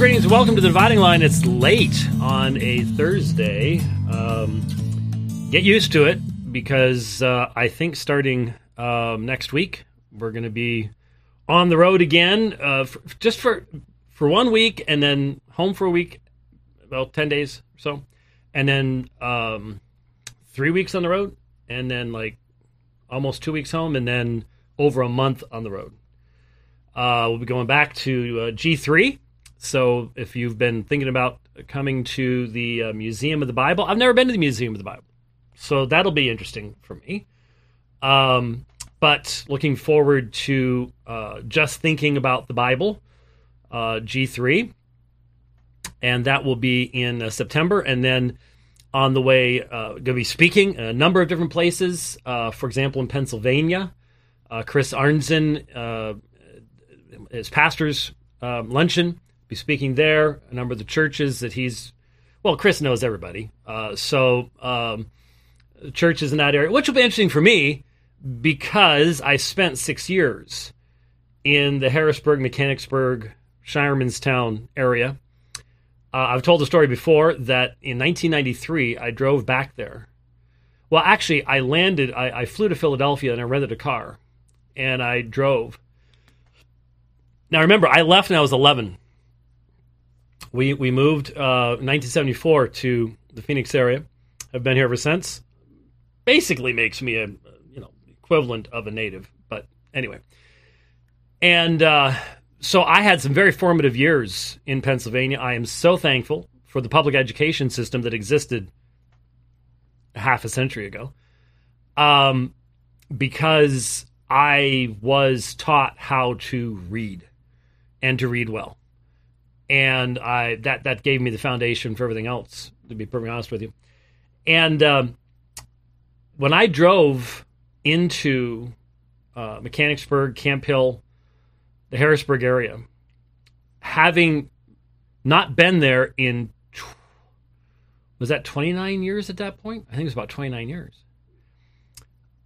Greetings, welcome to the Dividing Line. It's late on a Thursday. Um, get used to it because uh, I think starting um, next week we're going to be on the road again, uh, for, just for for one week, and then home for a week, about ten days or so, and then um, three weeks on the road, and then like almost two weeks home, and then over a month on the road. Uh, we'll be going back to uh, G3. So if you've been thinking about coming to the uh, Museum of the Bible, I've never been to the Museum of the Bible. So that'll be interesting for me. Um, but looking forward to uh, just thinking about the Bible, uh, G3. And that will be in uh, September. And then on the way, going to be speaking a number of different places. for example, in Pennsylvania, Chris Arnzen his pastor's um, luncheon. Be speaking there. A number of the churches that he's, well, Chris knows everybody. Uh, so um, churches in that area, which will be interesting for me because I spent six years in the Harrisburg, Mechanicsburg, Shiremanstown area. Uh, I've told the story before that in 1993 I drove back there. Well, actually, I landed. I, I flew to Philadelphia and I rented a car, and I drove now remember, I left when I was 11. We we moved uh, 1974 to the Phoenix area. I've been here ever since. Basically, makes me a you know equivalent of a native. But anyway, and uh, so I had some very formative years in Pennsylvania. I am so thankful for the public education system that existed half a century ago, um, because I was taught how to read and to read well. And I that that gave me the foundation for everything else. To be perfectly honest with you, and um, when I drove into uh, Mechanicsburg, Camp Hill, the Harrisburg area, having not been there in was that 29 years at that point? I think it was about 29 years.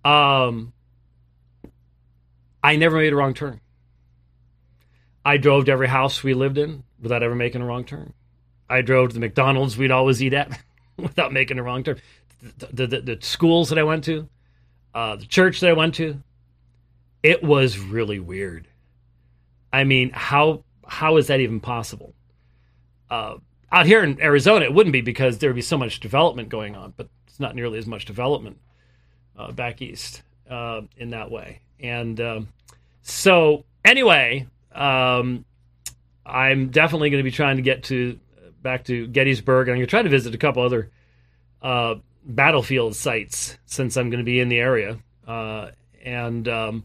Um, I never made a wrong turn. I drove to every house we lived in without ever making a wrong turn. I drove to the McDonald's we'd always eat at without making a wrong turn. The, the, the schools that I went to, uh, the church that I went to, it was really weird. I mean, how how is that even possible? Uh, out here in Arizona, it wouldn't be because there would be so much development going on, but it's not nearly as much development uh, back east uh, in that way. And um, so, anyway, um, I'm definitely going to be trying to get to back to Gettysburg. And I'm going to try to visit a couple other uh, battlefield sites since I'm going to be in the area. Uh, and um,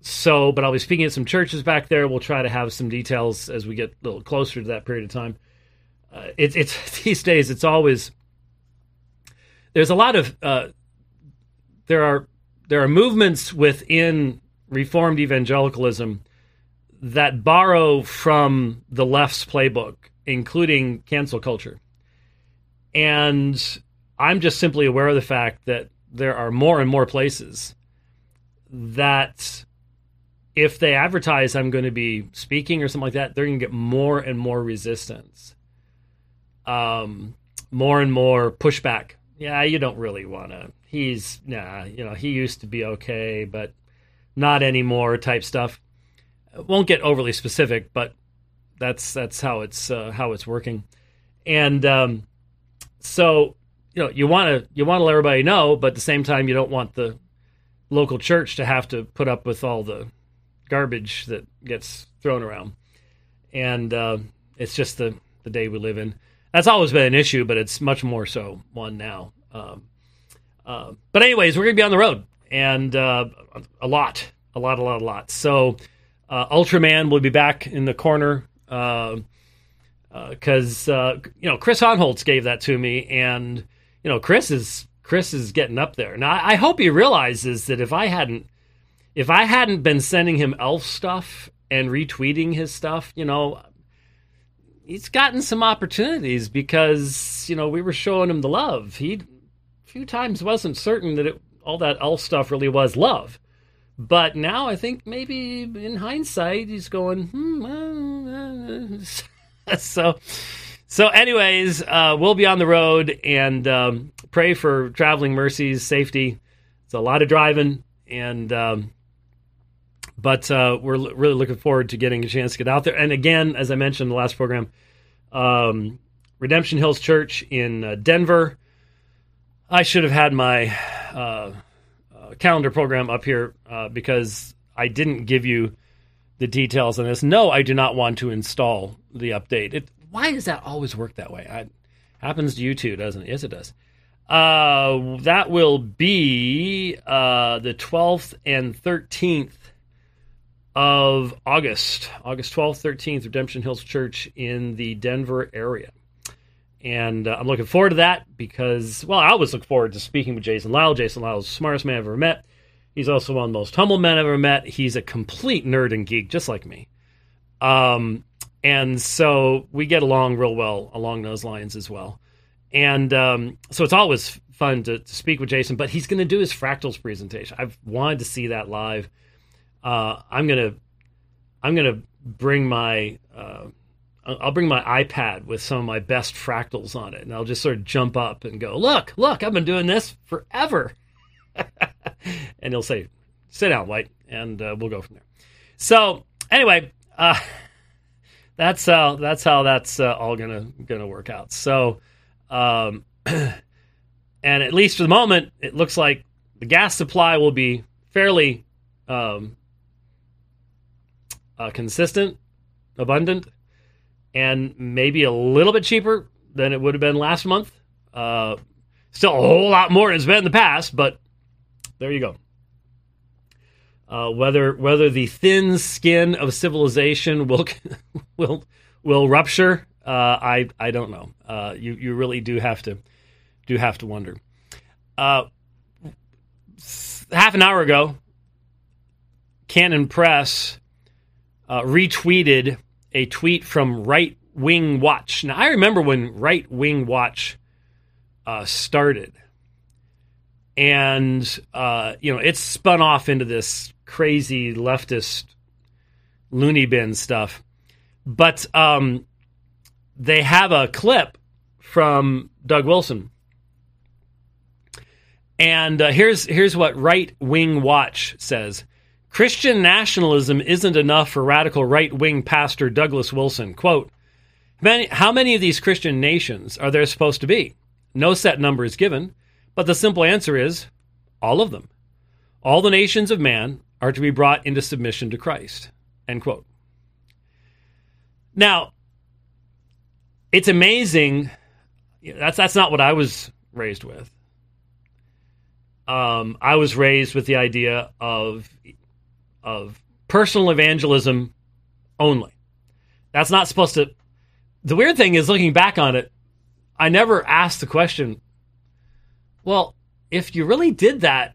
so, but I'll be speaking at some churches back there. We'll try to have some details as we get a little closer to that period of time. Uh, it, it's these days. It's always there's a lot of uh, there are there are movements within Reformed evangelicalism that borrow from the left's playbook, including cancel culture. And I'm just simply aware of the fact that there are more and more places that if they advertise I'm going to be speaking or something like that, they're going to get more and more resistance. Um, more and more pushback. Yeah, you don't really want to. He's, nah, you know, he used to be okay, but not anymore type stuff won't get overly specific, but that's that's how it's uh, how it's working. And um, so you know you want to you want to let everybody know, but at the same time you don't want the local church to have to put up with all the garbage that gets thrown around. And uh, it's just the the day we live in. That's always been an issue, but it's much more so one now. Um, uh, but anyways, we're gonna be on the road and uh, a lot, a lot, a lot, a lot. So uh, Ultraman will be back in the corner because uh, uh, uh, you know Chris Onholtz gave that to me, and you know Chris is Chris is getting up there. Now I hope he realizes that if I hadn't if I hadn't been sending him elf stuff and retweeting his stuff, you know, he's gotten some opportunities because you know we were showing him the love. He a few times wasn't certain that it, all that elf stuff really was love. But now I think maybe in hindsight he's going, hmm, uh, so, so, anyways, uh, we'll be on the road and um, pray for traveling mercies, safety. It's a lot of driving, and um, but uh, we're l- really looking forward to getting a chance to get out there. And again, as I mentioned in the last program, um, Redemption Hills Church in uh, Denver. I should have had my uh, uh, calendar program up here uh, because I didn't give you the details on this. No, I do not want to install the update. It, why does that always work that way? It happens to you too, doesn't it? Yes, it does. Uh, that will be uh, the 12th and 13th of August. August 12th, 13th, Redemption Hills Church in the Denver area. And uh, I'm looking forward to that because, well, I always look forward to speaking with Jason Lisle. Jason Lisle is the smartest man I've ever met. He's also one of the most humble men I've ever met. He's a complete nerd and geek, just like me. Um, and so we get along real well along those lines as well. And um, so it's always fun to, to speak with Jason, but he's going to do his fractals presentation. I've wanted to see that live. Uh, I'm gonna I'm gonna bring my uh, I'll bring my iPad with some of my best fractals on it, and I'll just sort of jump up and go, "Look, look! I've been doing this forever." and he'll say, "Sit down, White," and uh, we'll go from there. So anyway, uh, that's how that's how that's uh, all gonna gonna work out. So, um, and at least for the moment, it looks like the gas supply will be fairly um, uh, consistent, abundant and maybe a little bit cheaper than it would have been last month. Uh, still a whole lot more than it's been in the past, but there you go. Uh, whether whether the thin skin of civilization will will will rupture, uh, I I don't know. Uh, you you really do have to do have to wonder. Uh, half an hour ago, Canon Press uh, retweeted a tweet from Right Wing Watch. Now, I remember when Right Wing Watch uh, started, and uh, you know, it's spun off into this crazy leftist loony bin stuff. But um, they have a clip from Doug Wilson. And uh, here's here's what Right Wing Watch says. Christian nationalism isn't enough for radical right wing pastor Douglas Wilson. Quote How many of these Christian nations are there supposed to be? No set number is given, but the simple answer is all of them. All the nations of man are to be brought into submission to Christ. End quote. Now, it's amazing. That's that's not what I was raised with. Um, I was raised with the idea of of personal evangelism only. That's not supposed to. The weird thing is, looking back on it, I never asked the question. Well, if you really did that,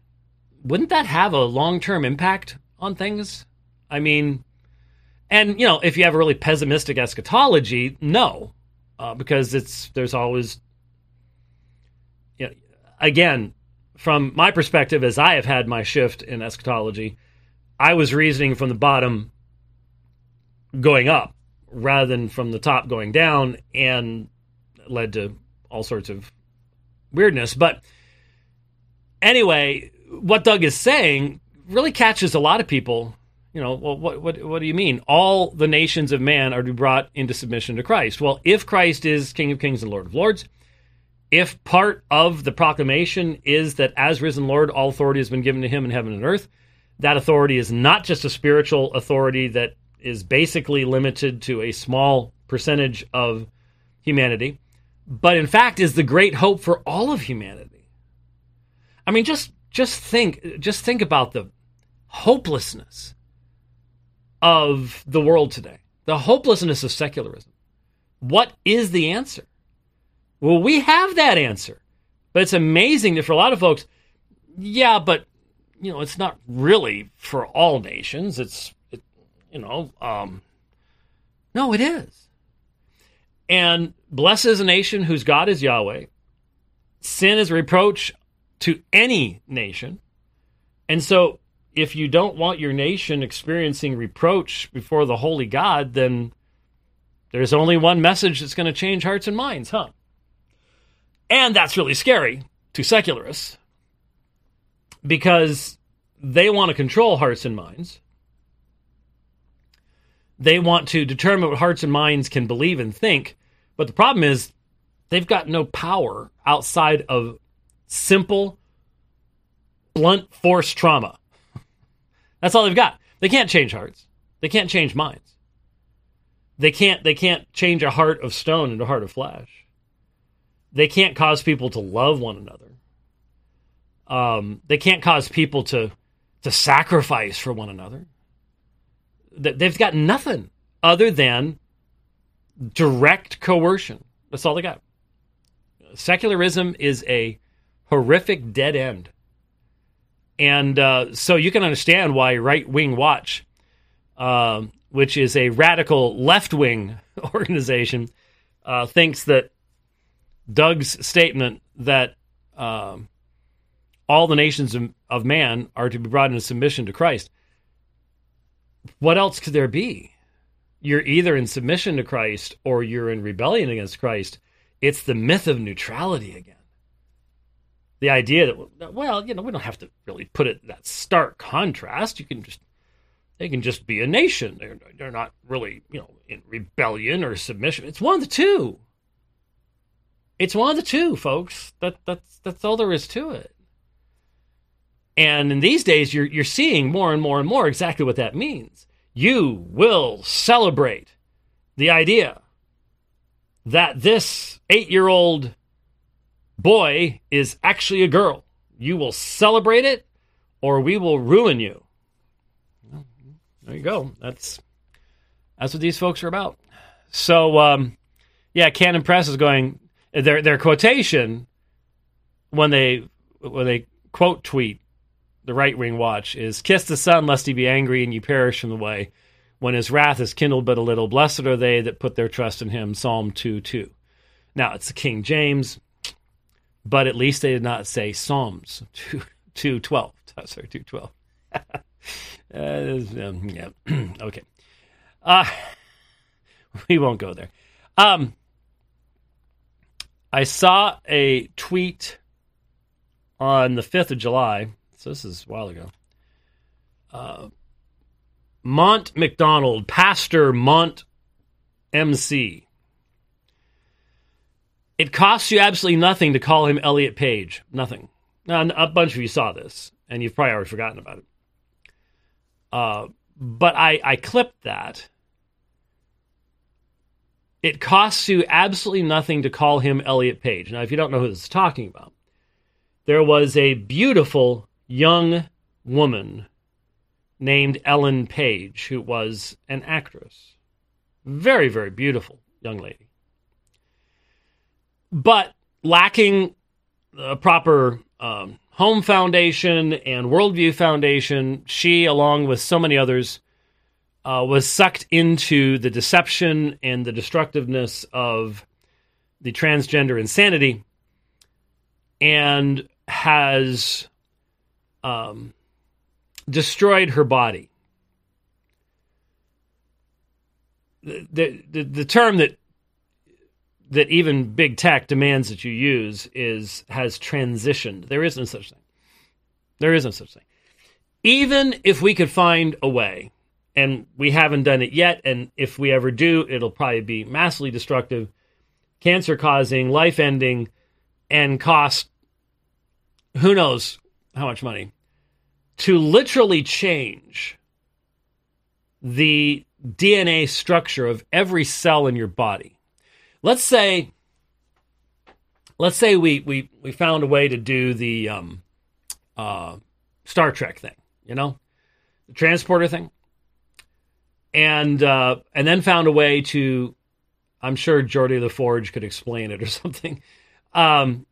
wouldn't that have a long term impact on things? I mean, and you know, if you have a really pessimistic eschatology, no, uh, because it's there's always, you know, again, from my perspective, as I have had my shift in eschatology, I was reasoning from the bottom going up rather than from the top going down and led to all sorts of weirdness. But anyway, what Doug is saying really catches a lot of people. You know, well, what, what, what do you mean? All the nations of man are to be brought into submission to Christ. Well, if Christ is King of Kings and Lord of Lords, if part of the proclamation is that as risen Lord, all authority has been given to him in heaven and earth, that authority is not just a spiritual authority that is basically limited to a small percentage of humanity, but in fact is the great hope for all of humanity. I mean, just just think just think about the hopelessness of the world today, the hopelessness of secularism. What is the answer? Well, we have that answer, but it's amazing that for a lot of folks, yeah, but you know, it's not really for all nations. It's, it, you know, um, no, it is. And blessed is a nation whose God is Yahweh. Sin is reproach to any nation. And so, if you don't want your nation experiencing reproach before the holy God, then There's only one message that's going to change hearts and minds, huh? And that's really scary to secularists because they want to control hearts and minds. They want to determine what hearts and minds can believe and think. But the problem is, they've got no power outside of simple, blunt force trauma. That's all they've got. They can't change hearts. They can't change minds. They can't they can't change a heart of stone into a heart of flesh. They can't cause people to love one another. Um, they can't cause people to to sacrifice for one another. They've got nothing other than direct coercion. That's all they got. Secularism is a horrific dead end. And uh, so you can understand why Right Wing Watch, uh, which is a radical left wing organization, uh, thinks that Doug's statement that um, all the nations of, of man are to be brought into submission to Christ. What else could there be? You're either in submission to Christ or you're in rebellion against Christ. It's the myth of neutrality again. The idea that, well, you know, we don't have to really put it that stark contrast. You can just, they can just be a nation. They're, they're not really, you know, in rebellion or submission. It's one of the two. It's one of the two, folks. That that's that's all there is to it. And in these days, you're, you're seeing more and more and more exactly what that means. You will celebrate the idea that this eight year old boy is actually a girl. You will celebrate it or we will ruin you. There you go. That's that's what these folks are about. So um, yeah, Canon Press is going their their quotation when they when they quote tweet the right wing watch is Kiss the Son, lest he be angry and you perish from the way. When his wrath is kindled but a little, blessed are they that put their trust in him. Psalm 2 2. Now, it's the King James, but at least they did not say Psalms 2, 212. Sorry, 212. uh, um, yeah. okay. Uh, we won't go there. Um, I saw a tweet on the 5th of July so this is a while ago. Uh, Mont McDonald, Pastor Mont MC. It costs you absolutely nothing to call him Elliot Page. Nothing. Now, a bunch of you saw this, and you've probably already forgotten about it. Uh, but I, I clipped that. It costs you absolutely nothing to call him Elliot Page. Now, if you don't know who this is talking about, there was a beautiful young woman named Ellen Page, who was an actress. Very, very beautiful young lady. But lacking a proper um, home foundation and worldview foundation, she, along with so many others, uh, was sucked into the deception and the destructiveness of the transgender insanity and has um, destroyed her body. The, the, the term that that even big tech demands that you use is has transitioned. There is no such thing. There is no such thing. Even if we could find a way, and we haven't done it yet, and if we ever do, it'll probably be massively destructive, cancer causing, life ending, and cost who knows how much money to literally change the DNA structure of every cell in your body. Let's say let's say we we we found a way to do the um, uh, Star Trek thing, you know, the transporter thing, and uh, and then found a way to, I'm sure Geordi La Forge could explain it or something. Um,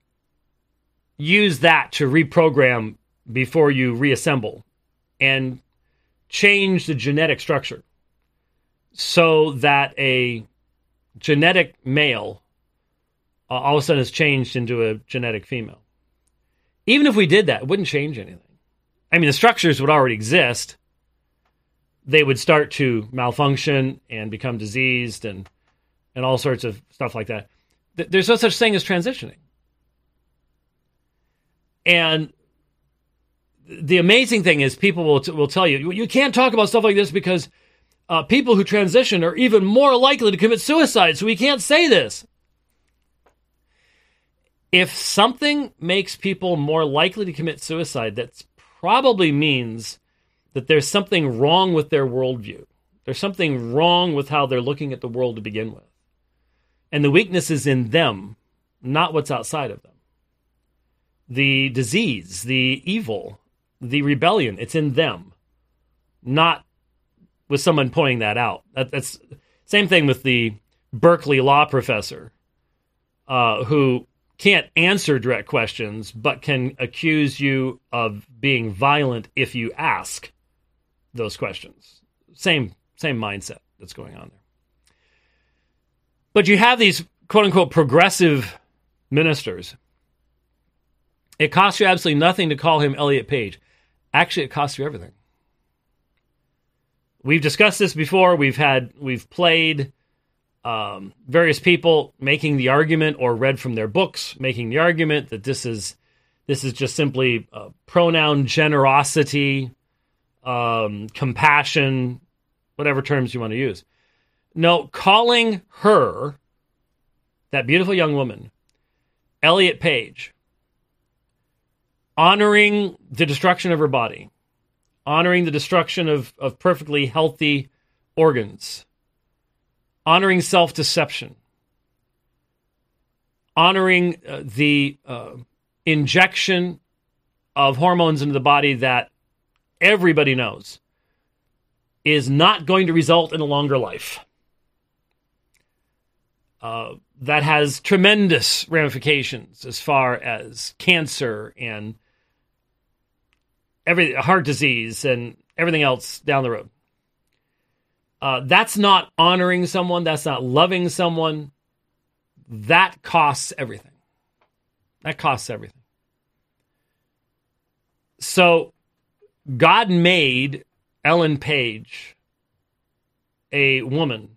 use that to reprogram before you reassemble and change the genetic structure so that a genetic male uh, all of a sudden is changed into a genetic female. Even if we did that, it wouldn't change anything. I mean, the structures would already exist. They would start to malfunction and become diseased, and and all sorts of stuff like that. There's no such thing as transitioning. And the amazing thing is, people will, will tell you, you can't talk about stuff like this because uh, people who transition are even more likely to commit suicide, so we can't say this. If something makes people more likely to commit suicide, that probably means that there's something wrong with their worldview. There's something wrong with how they're looking at the world to begin with. And the weakness is in them, not what's outside of them. The disease, the evil, the rebellion, it's in them, not with someone pointing that out. That, that's same thing with the Berkeley law professor uh, who can't answer direct questions, but can accuse you of being violent if you ask those questions. Same same mindset that's going on there. But you have these quote unquote progressive ministers. It costs you absolutely nothing to call him Elliot Page. Actually, it costs you everything. We've discussed this before. We've had we've played um, various people making the argument or read from their books making the argument that this is this is just simply pronoun generosity, um, compassion, whatever terms you want to use. No, calling her, that beautiful young woman, Elliot Page, honoring the destruction of her body, honoring the destruction of, of perfectly healthy organs, honoring self deception, honoring uh, the uh, injection of hormones into the body that everybody knows is not going to result in a longer life. Uh, that has tremendous ramifications as far as cancer and every heart disease and everything else down the road. Uh, that's not honoring someone. That's not loving someone. That costs everything. That costs everything. So, God made Ellen Page a woman,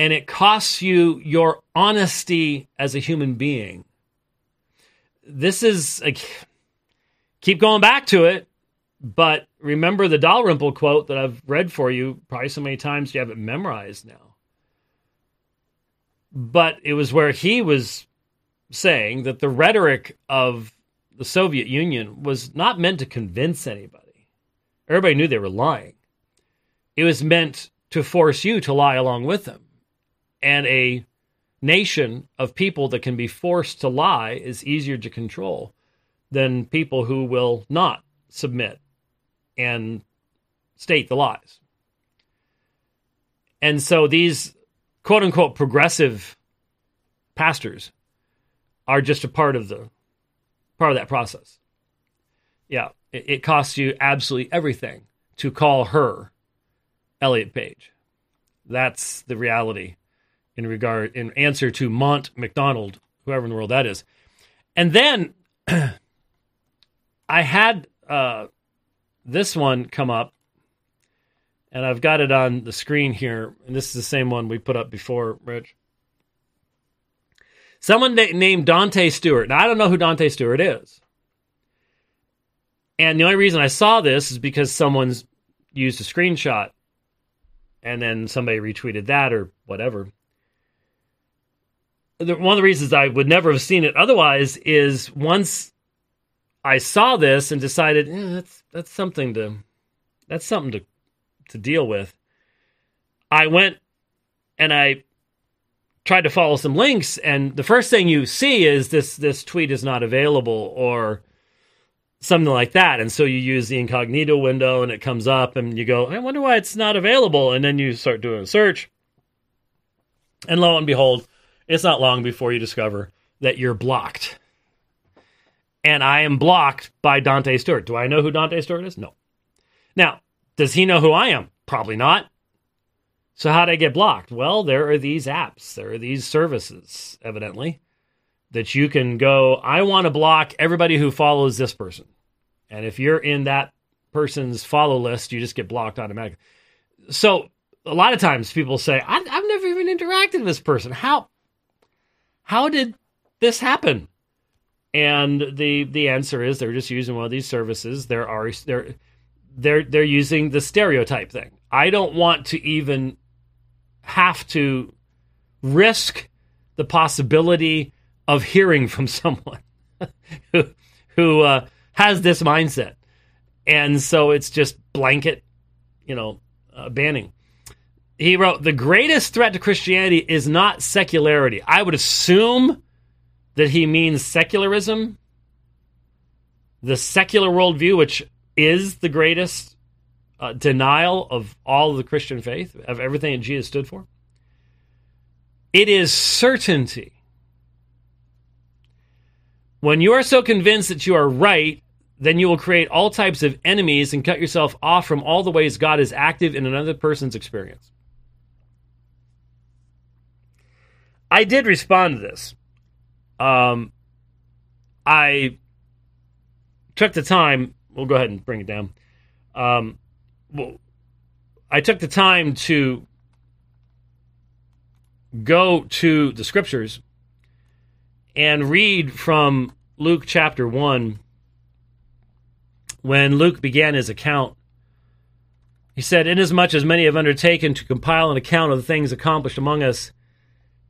and it costs you your honesty as a human being. This is like, keep going back to it, but remember the Dalrymple quote that I've read for you probably so many times you have it memorized now. But it was where he was saying that the rhetoric of the Soviet Union was not meant to convince anybody. Everybody knew they were lying. It was meant to force you to lie along with them. And a nation of people that can be forced to lie is easier to control than people who will not submit and state the lies. And so these quote unquote progressive pastors are just a part of the part of that process. Yeah, it, it costs you absolutely everything to call her Elliot Page. That's the reality in regard in answer to Mont McDonald, whoever in the world that is. And then I had uh, this one come up, and I've got it on the screen here. And this is the same one we put up before, Rich. Someone named Dante Stewart. Now, I don't know who Dante Stewart is. And the only reason I saw this is because someone's used a screenshot and then somebody retweeted that or whatever. One of the reasons I would never have seen it otherwise is once I saw this and decided eh, that's that's something to that's something to to deal with. I went and I tried to follow some links, and the first thing you see is this this tweet is not available or something like that. And so you use the incognito window and it comes up and you go, I wonder why it's not available. And then you start doing a search. And lo and behold, it's not long before you discover that you're blocked. And I am blocked by Dante Stewart. Do I know who Dante Stewart is? No. Now, does he know who I am? Probably not. So, how did I get blocked? Well, there are these apps, there are these services, evidently, that you can go, I want to block everybody who follows this person. And if you're in that person's follow list, you just get blocked automatically. So a lot of times people say, I've, I've never even interacted with this person. How, how did this happen? And the the answer is they're just using one of these services. There are they're they're they're using the stereotype thing. I don't want to even have to risk the possibility of hearing from someone who who uh, has this mindset, and so it's just blanket, you know, uh, banning. He wrote, "The greatest threat to Christianity is not secularity. I would assume that he means secularism, the secular worldview, which is the greatest uh, denial of all of the Christian faith, of everything that Jesus stood for. It is certainty. When you are so convinced that you are right, then you will create all types of enemies and cut yourself off from all the ways God is active in another person's experience. I did respond to this. Um, I took the time. We'll go ahead and bring it down. Um, well, I took the time to go to the scriptures and read from Luke chapter 1 when Luke began his account. He said, Inasmuch as many have undertaken to compile an account of the things accomplished among us,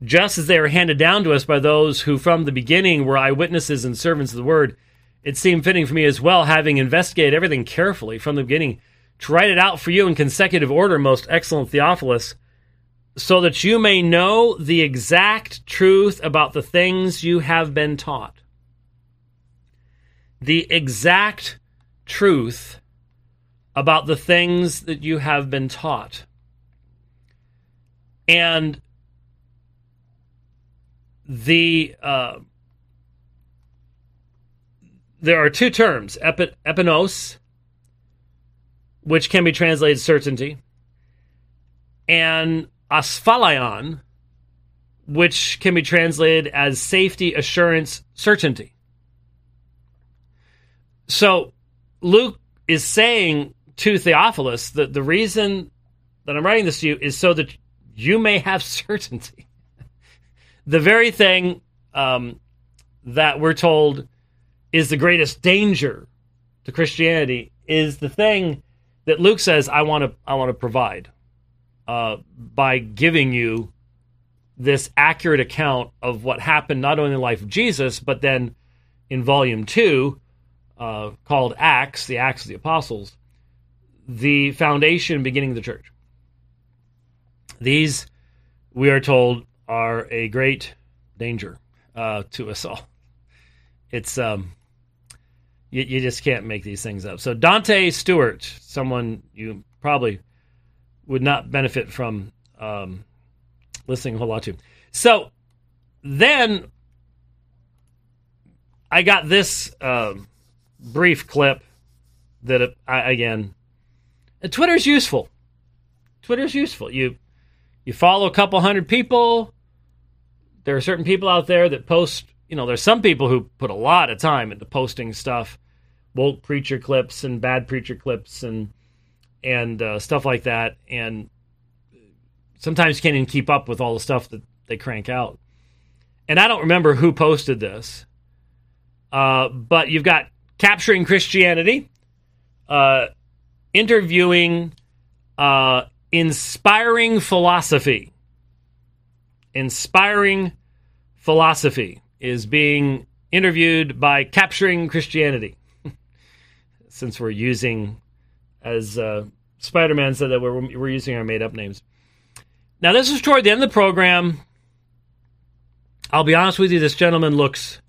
just as they were handed down to us by those who from the beginning were eyewitnesses and servants of the word, it seemed fitting for me as well, having investigated everything carefully from the beginning, to write it out for you in consecutive order, most excellent Theophilus, so that you may know the exact truth about the things you have been taught. The exact truth about the things that you have been taught. And the uh, there are two terms, epi- epinos, which can be translated certainty, and asphalion, which can be translated as safety, assurance, certainty. So Luke is saying to Theophilus that the reason that I'm writing this to you is so that you may have certainty the very thing um, that we're told is the greatest danger to Christianity is the thing that Luke says I want to I want to provide uh, by giving you this accurate account of what happened not only in the life of Jesus but then in volume two uh, called Acts, the Acts of the Apostles, the foundation beginning of the church. These, we are told, are a great danger uh, to us all. It's um, you, you just can't make these things up. So Dante Stewart, someone you probably would not benefit from um, listening a whole lot to. So then I got this uh, brief clip that I, again, Twitter's useful. Twitter's useful. You you follow a couple hundred people, there are certain people out there that post, you know, there's some people who put a lot of time into posting stuff, woke preacher clips and bad preacher clips and and uh, stuff like that, and sometimes can't even keep up with all the stuff that they crank out. And I don't remember who posted this, uh, but you've got capturing Christianity, uh, interviewing uh, inspiring philosophy inspiring philosophy is being interviewed by Capturing Christianity. Since we're using, as uh, Spider Man said, that we're, we're using our made up names. Now, this is toward the end of the program. I'll be honest with you, this gentleman looks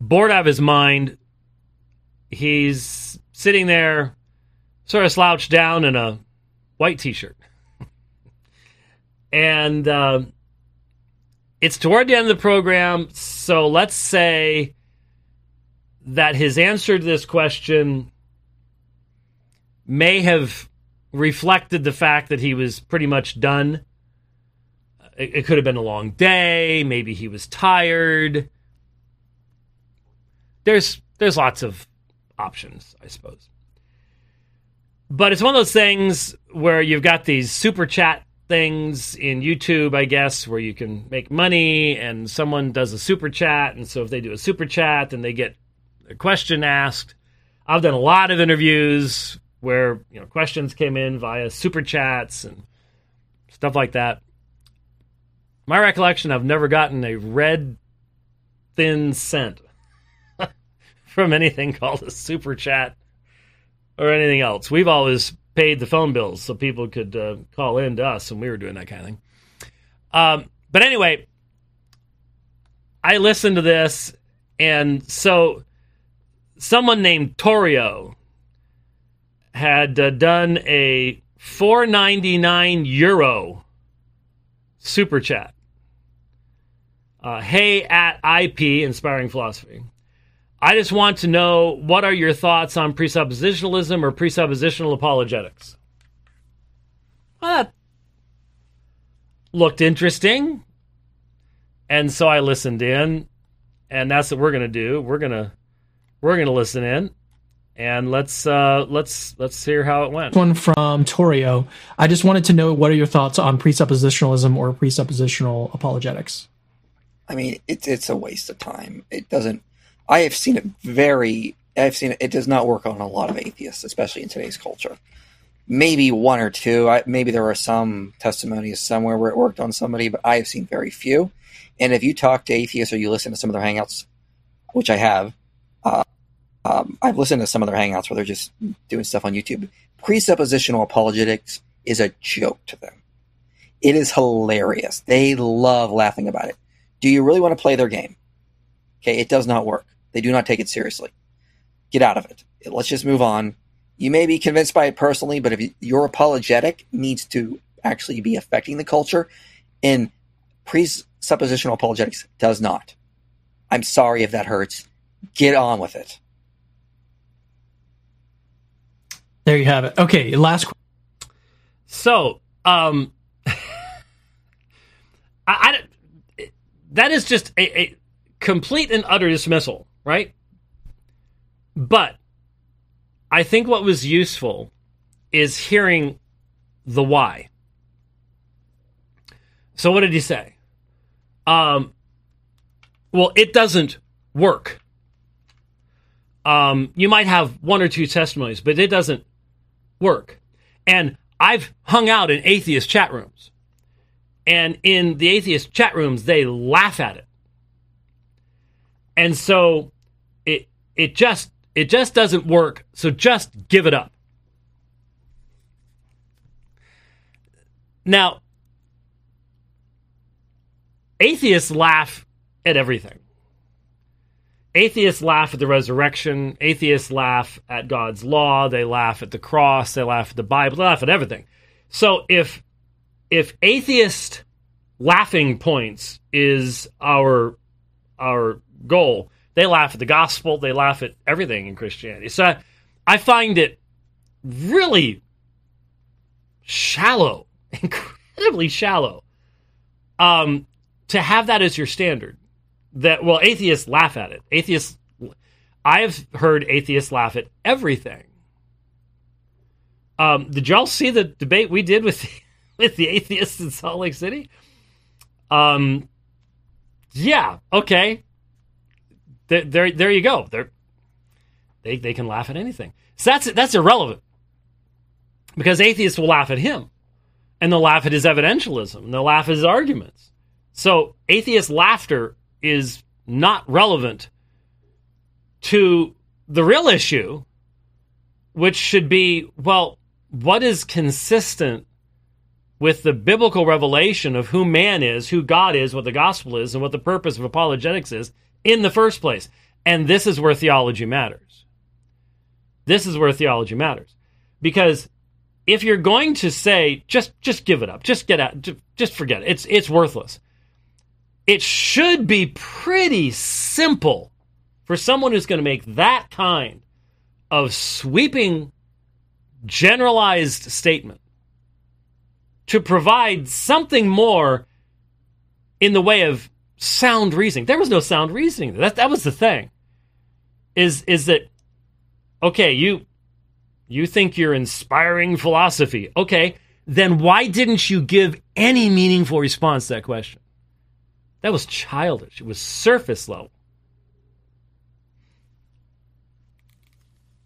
bored out of his mind. He's sitting there, sort of slouched down in a white t shirt. and uh, it's toward the end of the program, so let's say that his answer to this question may have reflected the fact that he was pretty much done. It, it could have been a long day, maybe he was tired. There's there's lots of options, I suppose. but it's one of those things where you've got these super chat things in YouTube, I guess, where you can make money and someone does a super chat. And so if they do a super chat, then they get a question asked. I've done a lot of interviews where you know questions came in via super chats and stuff like that. My recollection, I've never gotten a red thin cent from anything called a super chat or anything else. We've always paid the phone bills so people could uh, call in to us and we were doing that kind of thing. Um, but anyway, I listened to this, and so someone named Torio had uh, done a 499 euro super chat. Uh, hey at IP Inspiring Philosophy. I just want to know what are your thoughts on presuppositionalism or presuppositional apologetics? Well, that looked interesting. And so I listened in, and that's what we're gonna do. We're gonna we're gonna listen in and let's uh, let's let's hear how it went. One from Torio. I just wanted to know what are your thoughts on presuppositionalism or presuppositional apologetics? I mean, it's it's a waste of time. It doesn't. I have seen it very. I've seen it. It does not work on a lot of atheists, especially in today's culture. Maybe one or two. I, maybe there are some testimonies somewhere where it worked on somebody, but I have seen very few. And if you talk to atheists or you listen to some of their hangouts, which I have, uh, um, I've listened to some of their hangouts where they're just doing stuff on YouTube. Presuppositional apologetics is a joke to them. It is hilarious. They love laughing about it. Do you really want to play their game? Okay, it does not work. They do not take it seriously. Get out of it. Let's just move on. You may be convinced by it personally, but if your apologetic needs to actually be affecting the culture, and presuppositional apologetics does not. I'm sorry if that hurts. Get on with it. There you have it. Okay, last. So, um, I, I, that is just a, a complete and utter dismissal, right? But I think what was useful is hearing the why. So, what did he say? Um, well, it doesn't work. Um, you might have one or two testimonies, but it doesn't work. And I've hung out in atheist chat rooms. And in the atheist chat rooms, they laugh at it. And so it just it just doesn't work. So just give it up. Now, atheists laugh at everything. Atheists laugh at the resurrection. Atheists laugh at God's law. They laugh at the cross. They laugh at the Bible. They laugh at everything. So if if atheist laughing points is our our goal, they laugh at the gospel. They laugh at everything in Christianity. So I, I find it really shallow, incredibly shallow, um, to have that as your standard. That well atheists laugh at it. Atheists i've heard atheists laugh at everything. Um, did y'all see the debate we did with with the atheists in salt lake city? Um yeah okay there there, there you go. They're, they they can laugh at anything. So that's that's irrelevant. Because atheists will laugh at him and they'll laugh at his evidentialism and they'll laugh at his arguments. So atheist laughter is not relevant to the real issue, which should be well, what is consistent with the biblical revelation of who man is, who God is, what the gospel is, and what the purpose of apologetics is in the first place? And this is where theology matters. This is where theology matters. Because if you're going to say just just give it up, just get out, just forget it. It's it's worthless it should be pretty simple for someone who's going to make that kind of sweeping, generalized statement to provide something more in the way of sound reasoning. There was no sound reasoning. That that was the thing. Is is that okay, you You think you're inspiring philosophy. Okay, then why didn't you give any meaningful response to that question? That was childish. It was surface level.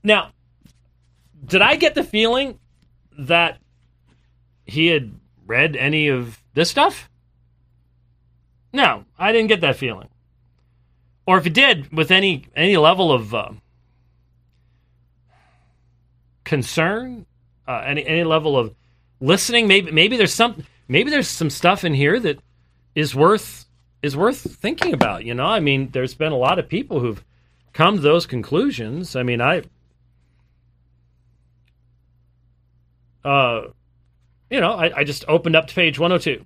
Now, did I get the feeling that he had read any of this stuff? No, I didn't get that feeling. Or if he did, with any any level of uh, concern, uh, any any level of listening, maybe maybe there's some maybe there's some stuff in here that is worth is worth thinking about. You know, I mean, there's been a lot of people who've come to those conclusions. I mean, I uh, you know, I, I just opened up to page 102.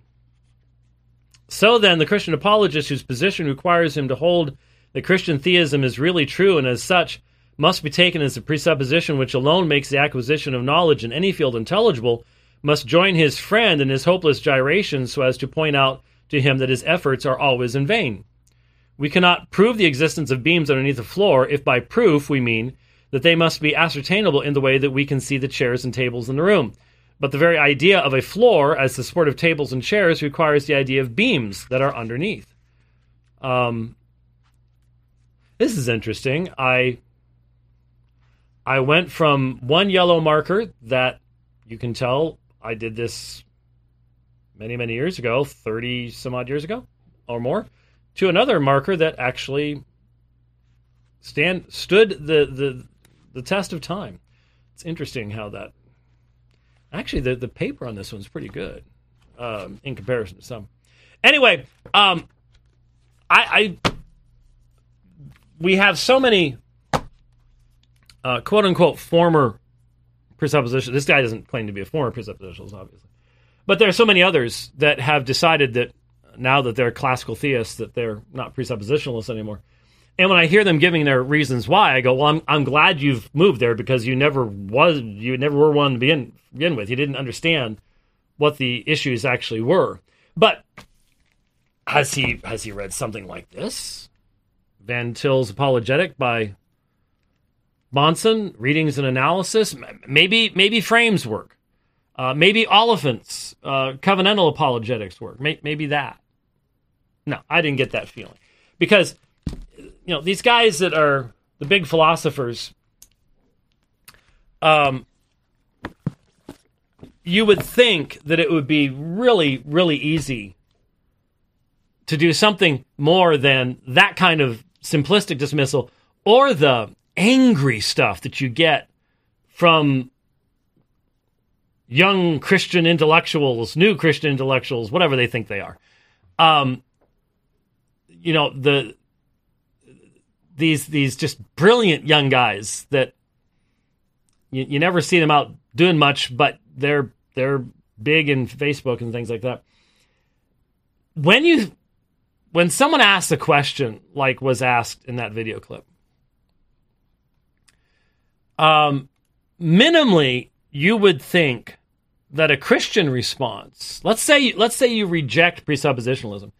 So then, the Christian apologist whose position requires him to hold that Christian theism is really true and as such must be taken as a presupposition which alone makes the acquisition of knowledge in any field intelligible, must join his friend in his hopeless gyrations so as to point out to him that his efforts are always in vain. We cannot prove the existence of beams underneath the floor if by proof we mean that they must be ascertainable in the way that we can see the chairs and tables in the room. But the very idea of a floor as the support of tables and chairs requires the idea of beams that are underneath. Um, this is interesting. I I went from one yellow marker that you can tell I did this many many years ago, 30 some odd years ago or more, to another marker that actually stand stood the the the test of time. It's interesting how that Actually, the, the paper on this one's pretty good um, in comparison to some. Anyway, um, I, I we have so many uh, quote unquote former presuppositions. This guy doesn't claim to be a former presuppositionalist, obviously, but there are so many others that have decided that now that they're classical theists that they're not presuppositionalists anymore. And when I hear them giving their reasons why, I go, "Well, I'm I'm glad you've moved there because you never was you never were one to begin begin with. You didn't understand what the issues actually were." But has he has he read something like this? Van Til's Apologetic by Bahnsen, Readings and Analysis. Maybe maybe Frame's work. Uh, maybe Oliphint's uh, Covenantal Apologetics work. maybe that. No, I didn't get that feeling because you know these guys that are the big philosophers um you would think that it would be really really easy to do something more than that kind of simplistic dismissal or the angry stuff that you get from young Christian intellectuals, new Christian intellectuals, whatever they think they are. Um, you know, the these these just brilliant young guys that you, you never see them out doing much, but they're they're big in Facebook and things like that. When you when someone asks a question like was asked in that video clip, um, minimally you would think that a Christian response, let's say let's say you reject presuppositionalism,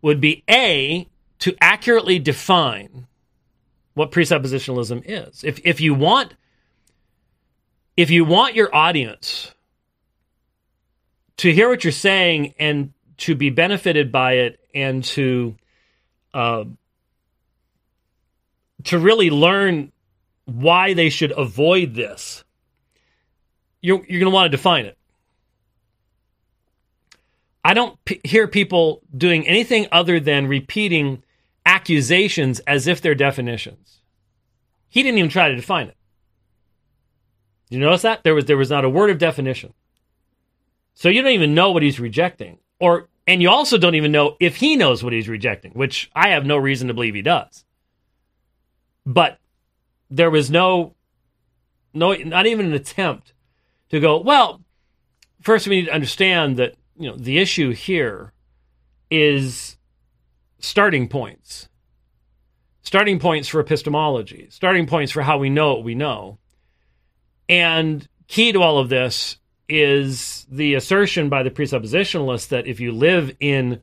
would be a to accurately define what presuppositionalism is. If if you want if you want your audience to hear what you're saying and to be benefited by it and to uh, to really learn why they should avoid this, you're you're going to want to define it. I don't p- hear people doing anything other than repeating accusations as if they're definitions. He didn't even try to define it. Did you notice that? There was there was not a word of definition. So you don't even know what he's rejecting. Or and you also don't even know if he knows what he's rejecting, which I have no reason to believe he does. But there was no no not even an attempt to go, well, first we need to understand that, you know, the issue here is starting points. Starting points for epistemology, starting points for how we know what we know. And key to all of this is the assertion by the presuppositionalists that if you live in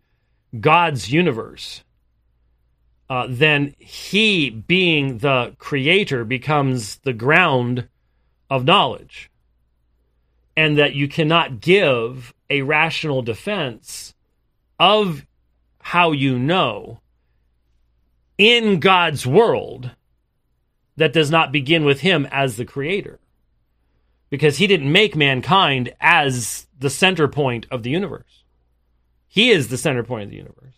God's universe, uh, then he, being the creator, becomes the ground of knowledge, and that you cannot give a rational defense of how you know in God's world that does not begin with Him as the creator. Because He didn't make mankind as the center point of the universe, He is the center point of the universe.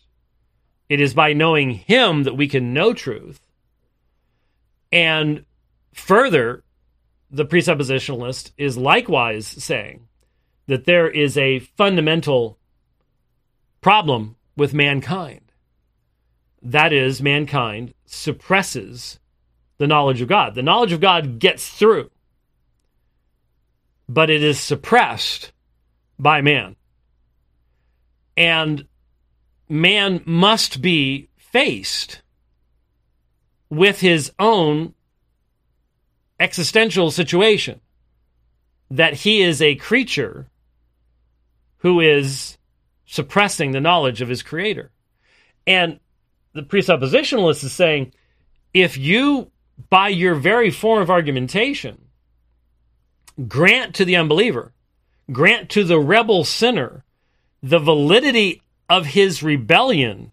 It is by knowing Him that we can know truth. And further, the presuppositionalist is likewise saying that there is a fundamental problem with mankind. That is, mankind suppresses the knowledge of God. The knowledge of God gets through, but it is suppressed by man. And man must be faced with his own existential situation that he is a creature who is suppressing the knowledge of his creator. And the presuppositionalist is saying if you, by your very form of argumentation, grant to the unbeliever, grant to the rebel sinner the validity of his rebellion,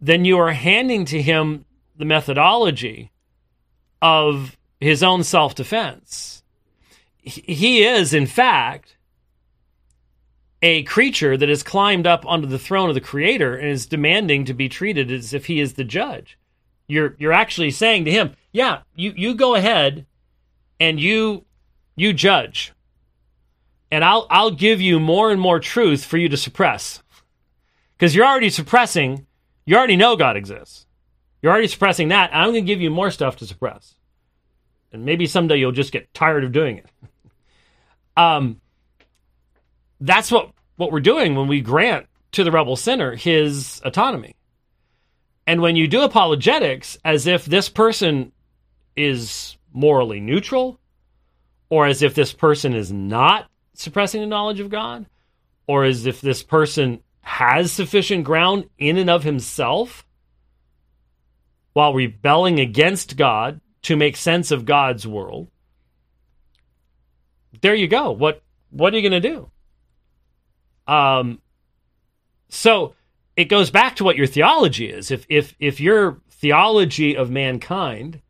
then you are handing to him the methodology of his own self defense. He is, in fact, a creature that has climbed up onto the throne of the creator and is demanding to be treated as if he is the judge. You're you're actually saying to him, "Yeah, you you go ahead and you you judge. And I'll I'll give you more and more truth for you to suppress." Cuz you're already suppressing, you already know God exists. You're already suppressing that, I'm going to give you more stuff to suppress. And maybe someday you'll just get tired of doing it. um that's what, what we're doing when we grant to the rebel sinner his autonomy. And when you do apologetics as if this person is morally neutral, or as if this person is not suppressing the knowledge of God, or as if this person has sufficient ground in and of himself while rebelling against God to make sense of God's world, there you go. What what are you going to do? Um, so it goes back to what your theology is. If if if your theology of mankind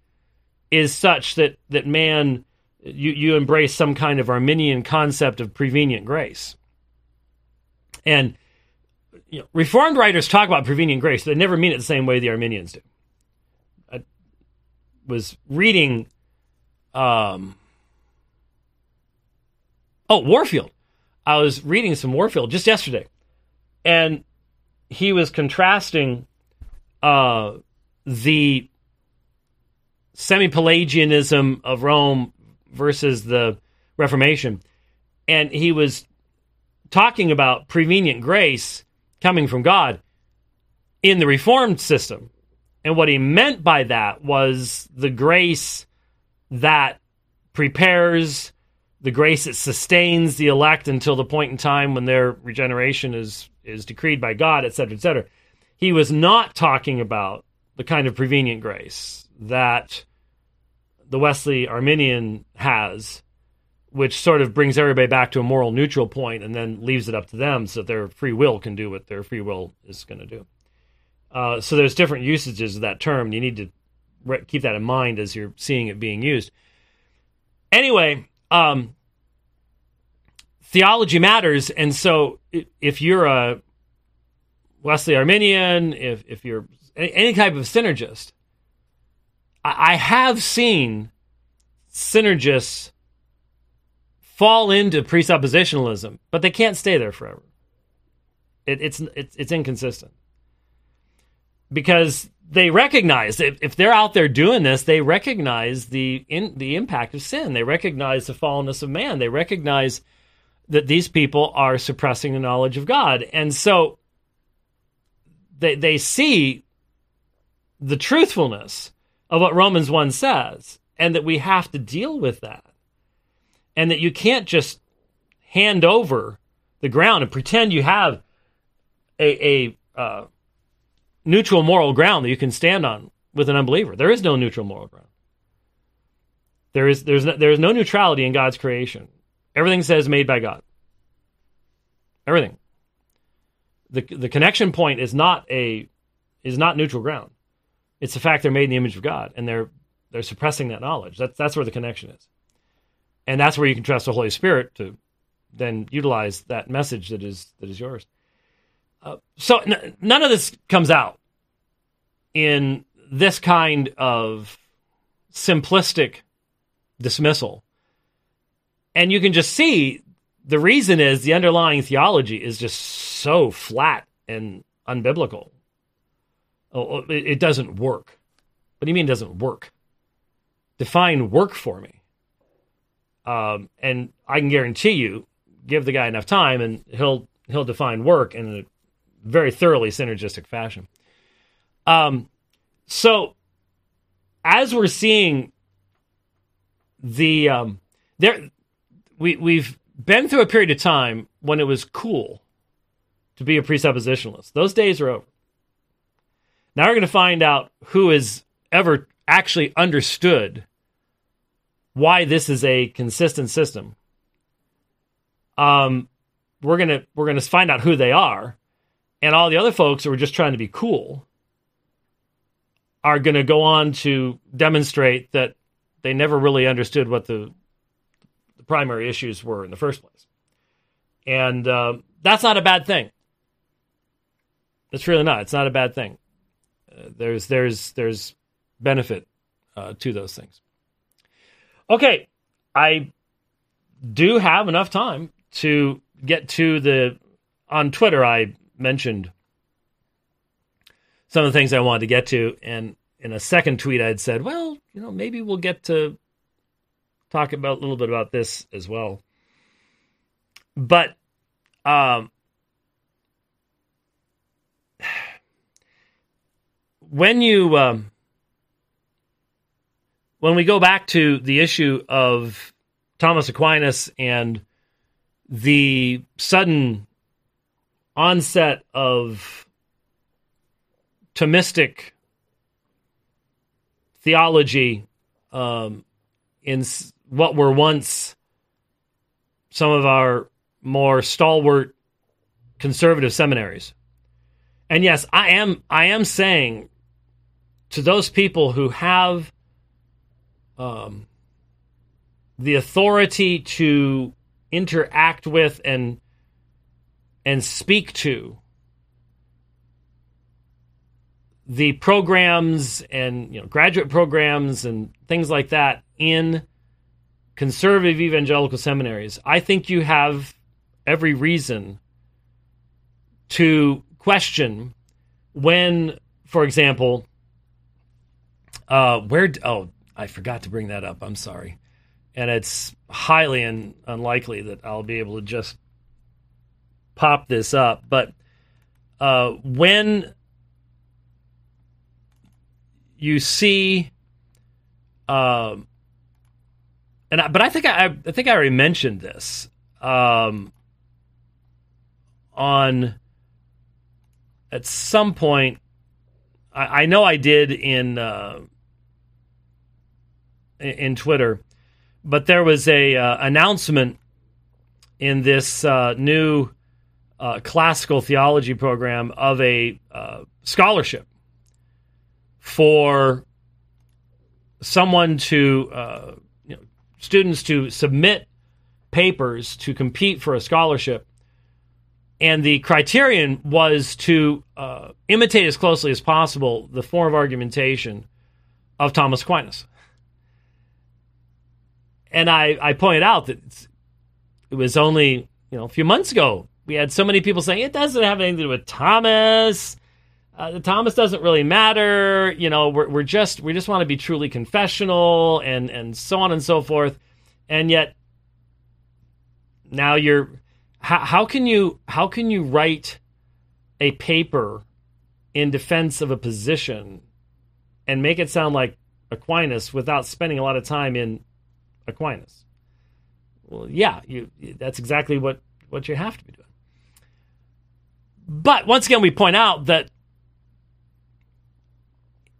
is such that that man you you embrace some kind of Arminian concept of prevenient grace, and you know, Reformed writers talk about prevenient grace, they never mean it the same way the Arminians do. I was reading, um, oh Warfield I was reading some Warfield just yesterday, and he was contrasting uh, the semi Pelagianism of Rome versus the Reformation. And he was talking about prevenient grace coming from God in the Reformed system. And what he meant by that was the grace that prepares the grace that sustains the elect until the point in time when their regeneration is is decreed by God, et cetera, et cetera. He was not talking about the kind of prevenient grace that the Wesley Arminian has, which sort of brings everybody back to a moral neutral point and then leaves it up to them so that their free will can do what their free will is going to do. Uh, so there's different usages of that term. You need to re- keep that in mind as you're seeing it being used. Anyway, um, theology matters, and so if you're a Wesley Arminian, if if you're any type of synergist, I, have seen synergists fall into presuppositionalism, but they can't stay there forever. It, it's it's it's inconsistent because they recognize if, if they're out there doing this, they recognize the in, the impact of sin. They recognize the fallenness of man. They recognize that these people are suppressing the knowledge of God, and so they they see the truthfulness of what Romans one says, and that we have to deal with that, and that you can't just hand over the ground and pretend you have a a uh, neutral moral ground that you can stand on with an unbeliever. There is no neutral moral ground. There is there's no, there is no neutrality in God's creation. Everything says made by God. Everything. The the connection point is not a is not neutral ground. It's the fact they're made in the image of God and they're they're suppressing that knowledge. That's that's where the connection is. And that's where you can trust the Holy Spirit to then utilize that message that is that is yours. Uh, so n- none of this comes out in this kind of simplistic dismissal. And you can just see the reason is the underlying theology is just so flat and unbiblical. Oh, oh, it doesn't work. What do you mean it doesn't work? Define work for me. Um, and I can guarantee you, give the guy enough time, and he'll he'll define work in very thoroughly synergistic fashion. Um, so as we're seeing the um, there, we we've been through a period of time when it was cool to be a presuppositionalist. Those days are over. Now we're going to find out who has ever actually understood why this is a consistent system. Um, we're gonna we're gonna find out who they are, and all the other folks who are just trying to be cool are going to go on to demonstrate that they never really understood what the, the primary issues were in the first place. And uh, that's not a bad thing. It's really not. It's not a bad thing. Uh, there's there's there's benefit uh, to those things. Okay, I do have enough time to get to the on Twitter. I mentioned some of the things I wanted to get to. And in a second tweet, I'd said, well, you know, maybe we'll get to talk about a little bit about this as well. But um, when you um, when we go back to the issue of Thomas Aquinas and the sudden onset of Thomistic theology um, in what were once some of our more stalwart conservative seminaries. And yes, I am I am saying to those people who have um, the authority to interact with and and speak to the programs and you know graduate programs and things like that in conservative evangelical seminaries, I think you have every reason to question when, for example, uh, where oh I forgot to bring that up. I'm sorry, and it's highly un, unlikely that I'll be able to just pop this up, but uh, when you see, um, and I, but I think I, I think I already mentioned this um, on at some point. I, I know I did in uh, in Twitter, but there was a uh, announcement in this uh, new uh, classical theology program of a uh, scholarship for someone to uh, you know, students to submit papers to compete for a scholarship and the criterion was to uh, imitate as closely as possible the form of argumentation of Thomas Aquinas. And I, I pointed out that it was only you know a few months ago we had so many people saying it doesn't have anything to do with Thomas uh, Thomas doesn't really matter. You know, we're, we're just we just want to be truly confessional and and so on and so forth. And yet now you're how, how can you how can you write a paper in defense of a position and make it sound like Aquinas without spending a lot of time in Aquinas? Well, yeah, you that's exactly what what you have to be doing. But once again, we point out that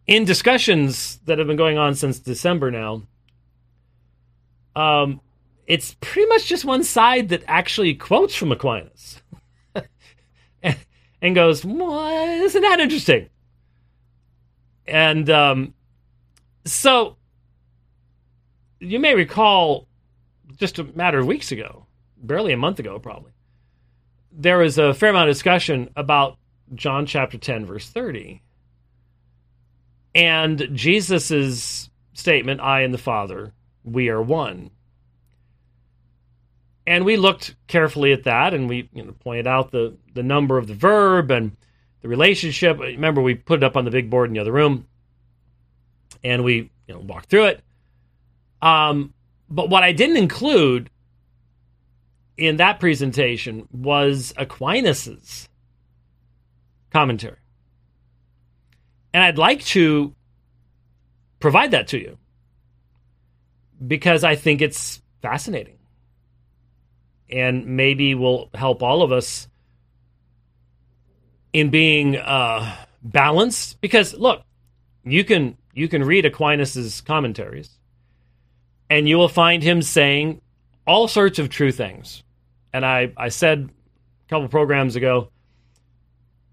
in discussions that have been going on since December now, um, it's pretty much just one side that actually quotes from Aquinas and, goes, well, isn't that interesting? And um, so you may recall just a matter of weeks ago, barely a month ago, probably, there was a fair amount of discussion about John chapter 10, verse 30. And Jesus's statement, I and the Father, we are one. And we looked carefully at that and we you know, pointed out the, the number of the verb and the relationship. Remember, we put it up on the big board in the other room and we you know, walked through it. Um, but what I didn't include in that presentation was Aquinas's commentary. And I'd like to provide that to you because I think it's fascinating and maybe will help all of us in being uh, balanced. Because look, you can you can read Aquinas's commentaries, and you will find him saying all sorts of true things. And I I said a couple programs ago,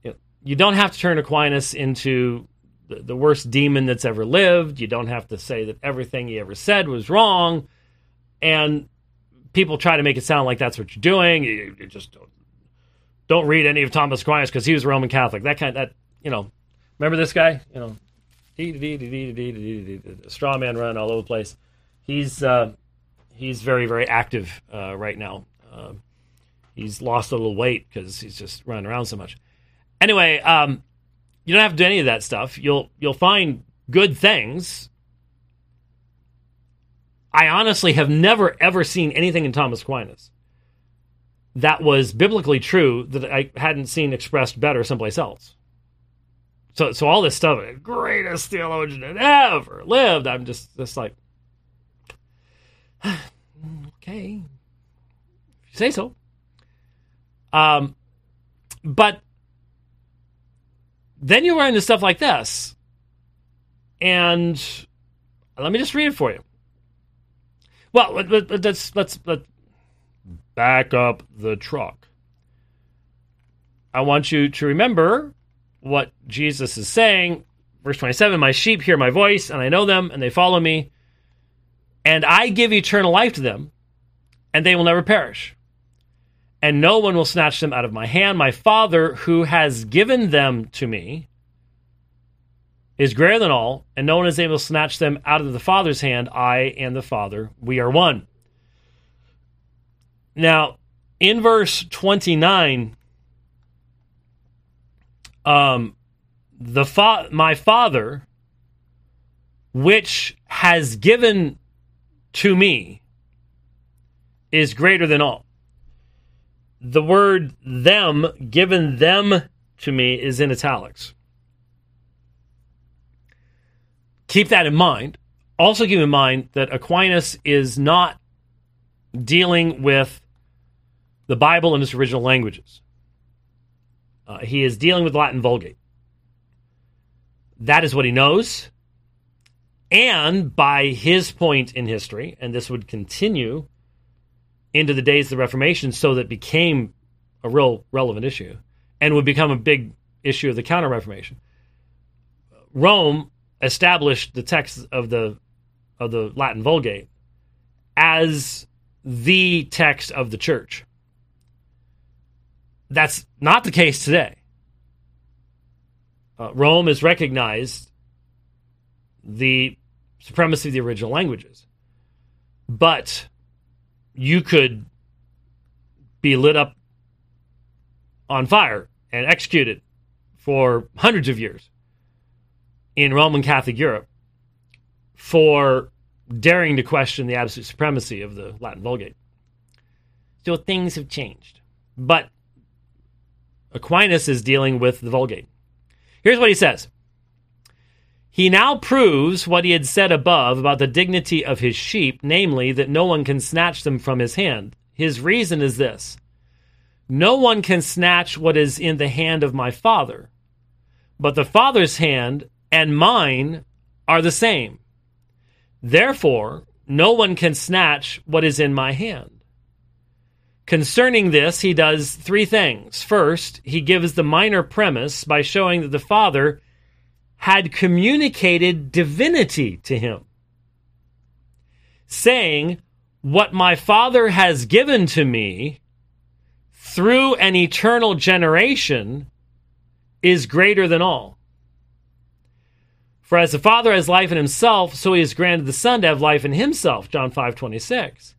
you, know, you don't have to turn Aquinas into the, the worst demon that's ever lived. You don't have to say that everything he ever said was wrong. And people try to make it sound like that's what you're doing. You, you just don't, don't, read any of Thomas Aquinas because he was a Roman Catholic. That kind, that you know, remember this guy? You know, straw man run all over the place. He's uh, he's very very active uh, right now. Uh, he's lost a little weight because he's just running around so much. Anyway, um, you don't have to do any of that stuff. You'll you'll find good things. I honestly have never ever seen anything in Thomas Aquinas that was biblically true that I hadn't seen expressed better someplace else. So so all this stuff, greatest theologian that ever lived. I'm just just like, okay, if you say so. Um, but then you run into stuff like this. And let me just read it for you. Well, let, let, let's, let's, let's back up the truck. I want you to remember what Jesus is saying. Verse 27 My sheep hear my voice, and I know them, and they follow me. And I give eternal life to them, and they will never perish. And no one will snatch them out of my hand. My Father, who has given them to me, is greater than all, and no one is able to snatch them out of the Father's hand. I and the Father, we are one. Now, in verse 29, um, the fa- my Father, which has given to me, is greater than all the word them, given them to me, is in italics. Keep that in mind. Also, keep in mind that Aquinas is not dealing with the Bible in its original languages. Uh, he is dealing with Latin Vulgate. That is what he knows. And by his point in history, and this would continue into the days of the Reformation so that became a real relevant issue and would become a big issue of the Counter Reformation. Rome established the text of the of the Latin Vulgate as the text of the church. That's not the case today. Uh, Rome has recognized the supremacy of the original languages. But you could be lit up on fire and executed for hundreds of years in Roman Catholic Europe for daring to question the absolute supremacy of the Latin Vulgate. So things have changed. But Aquinas is dealing with the Vulgate. Here's what he says he now proves what he had said above about the dignity of his sheep, namely, that no one can snatch them from his hand. His reason is this No one can snatch what is in the hand of my Father, but the Father's hand and mine are the same. Therefore, no one can snatch what is in my hand. Concerning this, he does three things. First, he gives the minor premise by showing that the Father had communicated divinity to him, saying, What my Father has given to me through an eternal generation is greater than all. For as the Father has life in himself, so he has granted the Son to have life in himself. John 5 26.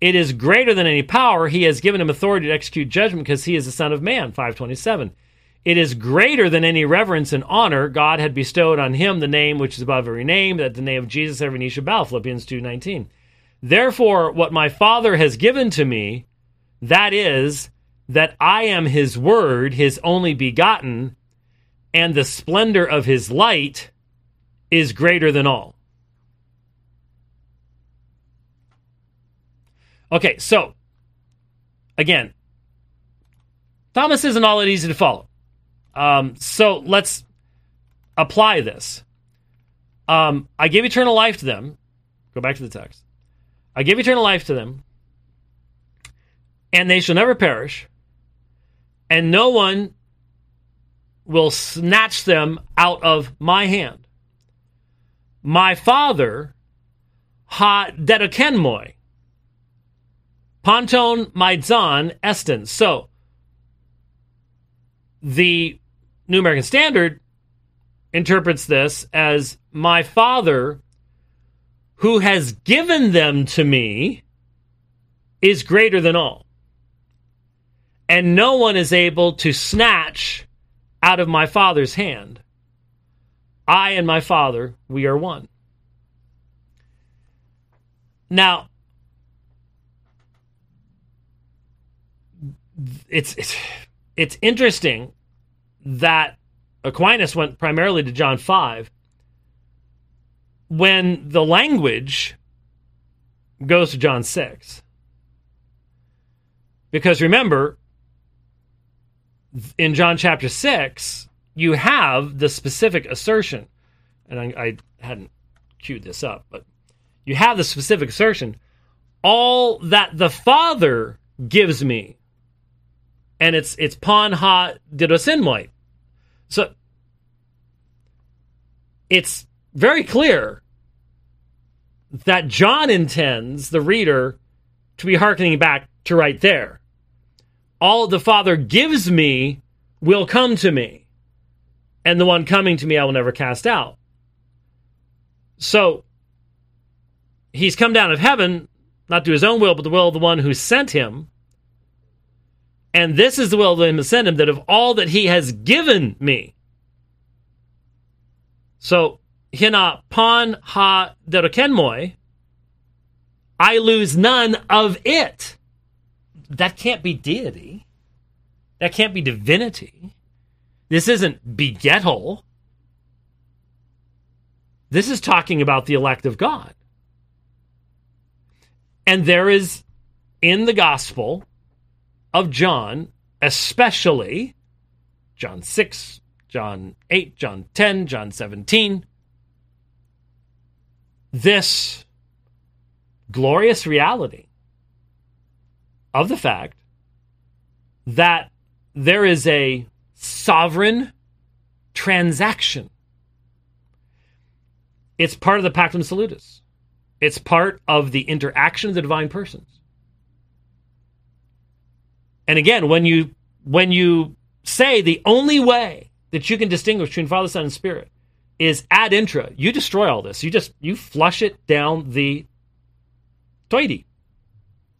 It is greater than any power. He has given him authority to execute judgment because he is the Son of Man. 527. It is greater than any reverence and honor God had bestowed on him the name which is above every name, that the name of Jesus every knee should bow. Philippians 2.19. Therefore, what my Father has given to me, that is, that I am his word, his only begotten, and the splendor of his light is greater than all. Okay, so again, Thomas isn't all that easy to follow. Um, so let's apply this. Um, I give eternal life to them. Go back to the text. I give eternal life to them, and they shall never perish, and no one will snatch them out of my hand. My Father ha dedokenmoi, Ponton Maidzon Eston. So the New American Standard interprets this as my father who has given them to me is greater than all. And no one is able to snatch out of my father's hand. I and my father, we are one. Now, it's it's it's interesting that Aquinas went primarily to John 5 when the language goes to John 6. Because remember, in John chapter 6, you have the specific assertion, and I, I hadn't queued this up, but you have the specific assertion all that the Father gives me and it's it's Pon Ha. So it's very clear that John intends the reader to be hearkening back to right there. All the Father gives me will come to me, and the one coming to me I will never cast out. So he's come down of heaven, not to his own will, but the will of the one who sent him. And this is the will of him to send him, that of all that he has given me. So, hina pan ha dedokenmoi, I lose none of it. That can't be deity. That can't be divinity. This isn't begettal. This is talking about the elect of God. And there is in the gospel of John, especially John 6, John 8, John 10, John 17, this glorious reality of the fact that there is a sovereign transaction. It's part of the Pactum Salutis. It's part of the interaction of the divine persons. And again, when you when you say the only way that you can distinguish between Father, Son, and Spirit is ad intra, you destroy all this. You just you flush it down the toity.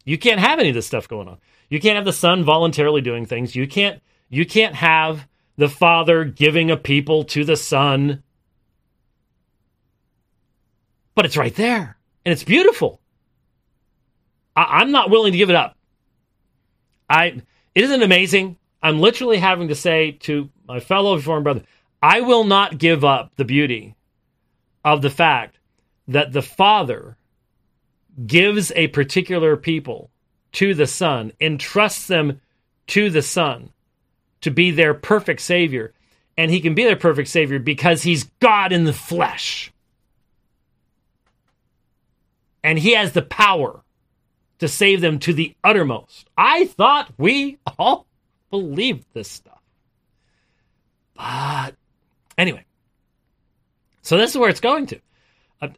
You can't have any of this stuff going on. You can't have the Son voluntarily doing things. You can't you can't have the Father giving a people to the Son. But it's right there. And it's beautiful. I, I'm not willing to give it up. I it isn't amazing. I'm literally having to say to my fellow reformed brother, I will not give up the beauty of the fact that the Father gives a particular people to the Son, entrusts them to the Son to be their perfect Savior. And he can be their perfect Savior because he's God in the flesh. and he has the power to save them to the uttermost. I thought we all believed this stuff. But anyway, so this is where it's going to. Uh,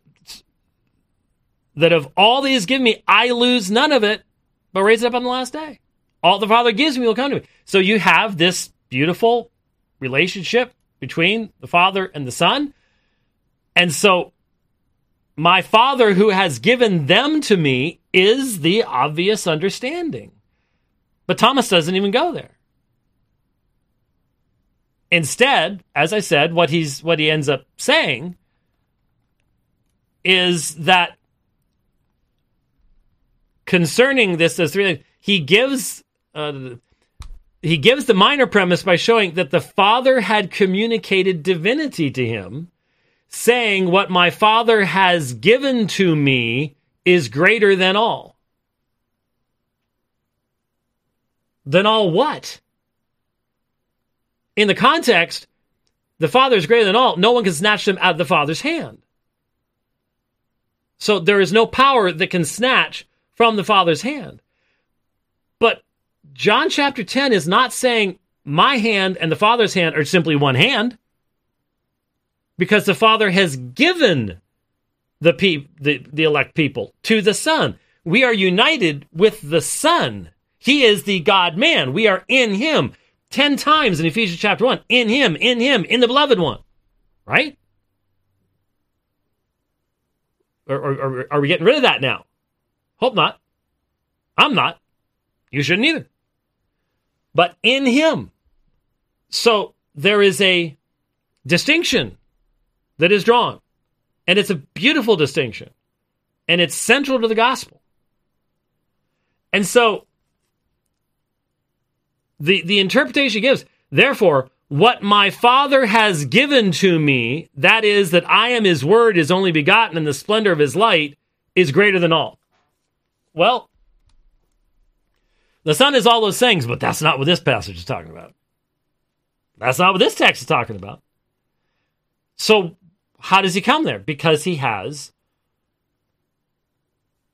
that of all these he's given me, I lose none of it, but raise it up on the last day. All the Father gives me will come to me. So you have this beautiful relationship between the Father and the Son. And so my Father who has given them to me is the obvious understanding. But Thomas doesn't even go there. Instead, as I said, what he's what he ends up saying is that concerning this, three. He gives uh, he gives the minor premise by showing that the Father had communicated divinity to him, saying, "What my Father has given to me is greater than all." Than all what? in the context, the Father is greater than all. No one can snatch them out of the Father's hand. So there is no power that can snatch from the Father's hand. But John chapter 10 is not saying my hand and the Father's hand are simply one hand because the Father has given the, pe- the, the elect people to the Son. We are united with the Son. He is the God man. We are in Him. 10 times in Ephesians chapter 1. In him, in him, in the beloved one. Right? Or, or, or, are we getting rid of that now? Hope not. I'm not. You shouldn't either. But in him. So there is a distinction that is drawn. And it's a beautiful distinction. And it's central to the gospel. And so the, the interpretation gives, therefore, what my Father has given to me, that is, that I am his word, is only begotten, in the splendor of his light, is greater than all. Well, the Son is all those things, but that's not what this passage is talking about. That's not what this text is talking about. So, how does he come there? Because he has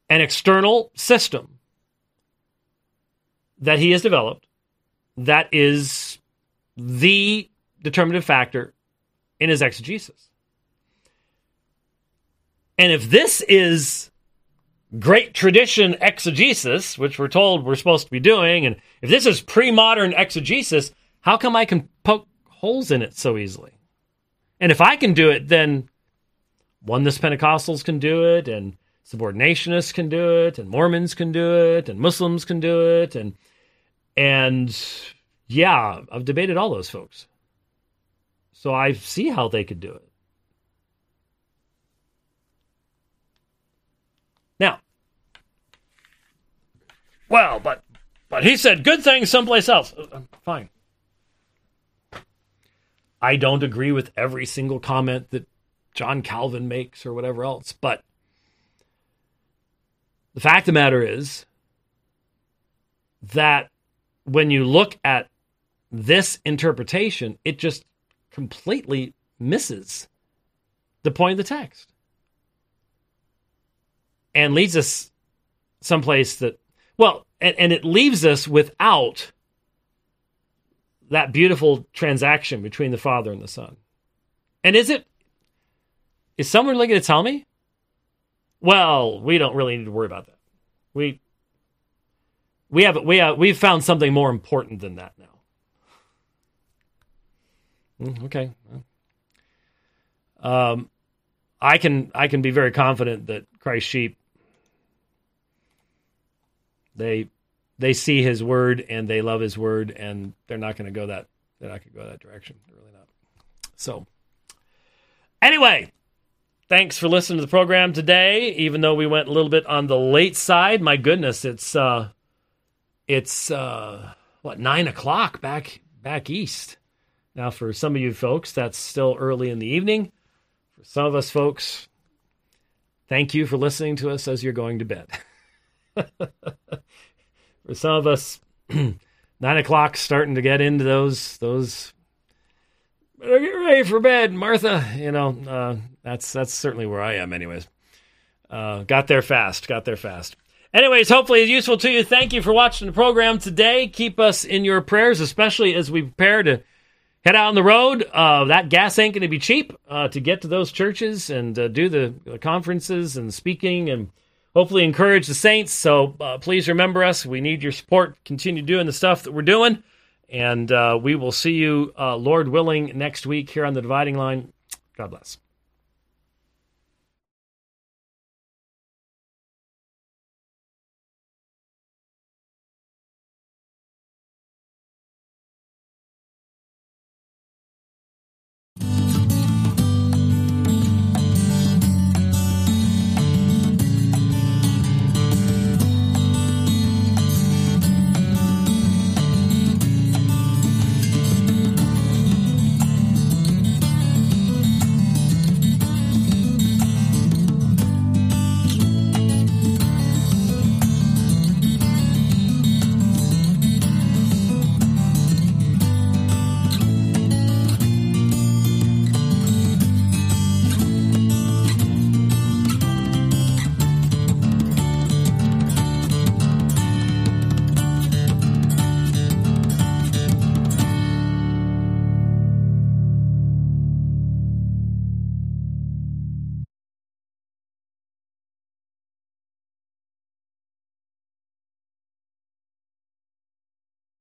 an external system that he has developed that is the determinative factor in his exegesis. And if this is great tradition exegesis, which we're told we're supposed to be doing, and if this is pre modern exegesis, how come I can poke holes in it so easily? And if I can do it, then oneness Pentecostals can do it, and subordinationists can do it, and Mormons can do it, and Muslims can do it, and and yeah, I've debated all those folks. So I see how they could do it. Now, well, but but he said good things someplace else. Uh, uh, fine. I don't agree with every single comment that John Calvin makes or whatever else, but the fact of the matter is that when you look at this interpretation, it just completely misses the point of the text and leads us someplace that, well, and, and it leaves us without that beautiful transaction between the Father and the Son. And is it, is someone really going to tell me? Well, we don't really need to worry about that. We we have we have we've found something more important than that now. Mm, okay. Um, I can I can be very confident that Christ sheep they they see His word and they love His word and they're not going to go that they're not going to go that direction. They're really not. So anyway, thanks for listening to the program today. Even though we went a little bit on the late side, my goodness, it's uh, it's uh, what nine o'clock back back east. Now, for some of you folks, that's still early in the evening. For some of us folks, thank you for listening to us as you're going to bed. for some of us, nine o'clock starting to get into those those. Better get ready for bed, Martha. You know, uh, that's that's certainly where I am, anyways. Uh, got there fast. Got there fast. Anyways, hopefully it's useful to you. Thank you for watching the program today. Keep us in your prayers, especially as we prepare to head out on the road. Uh, that gas ain't going to be cheap uh, to get to those churches and uh, do the, the, conferences and speaking and hopefully encourage the saints. So uh, please remember us. We need your support. Continue doing the stuff that we're doing. And uh, we will see you, uh, Lord willing, next week here on the dividing line. God bless.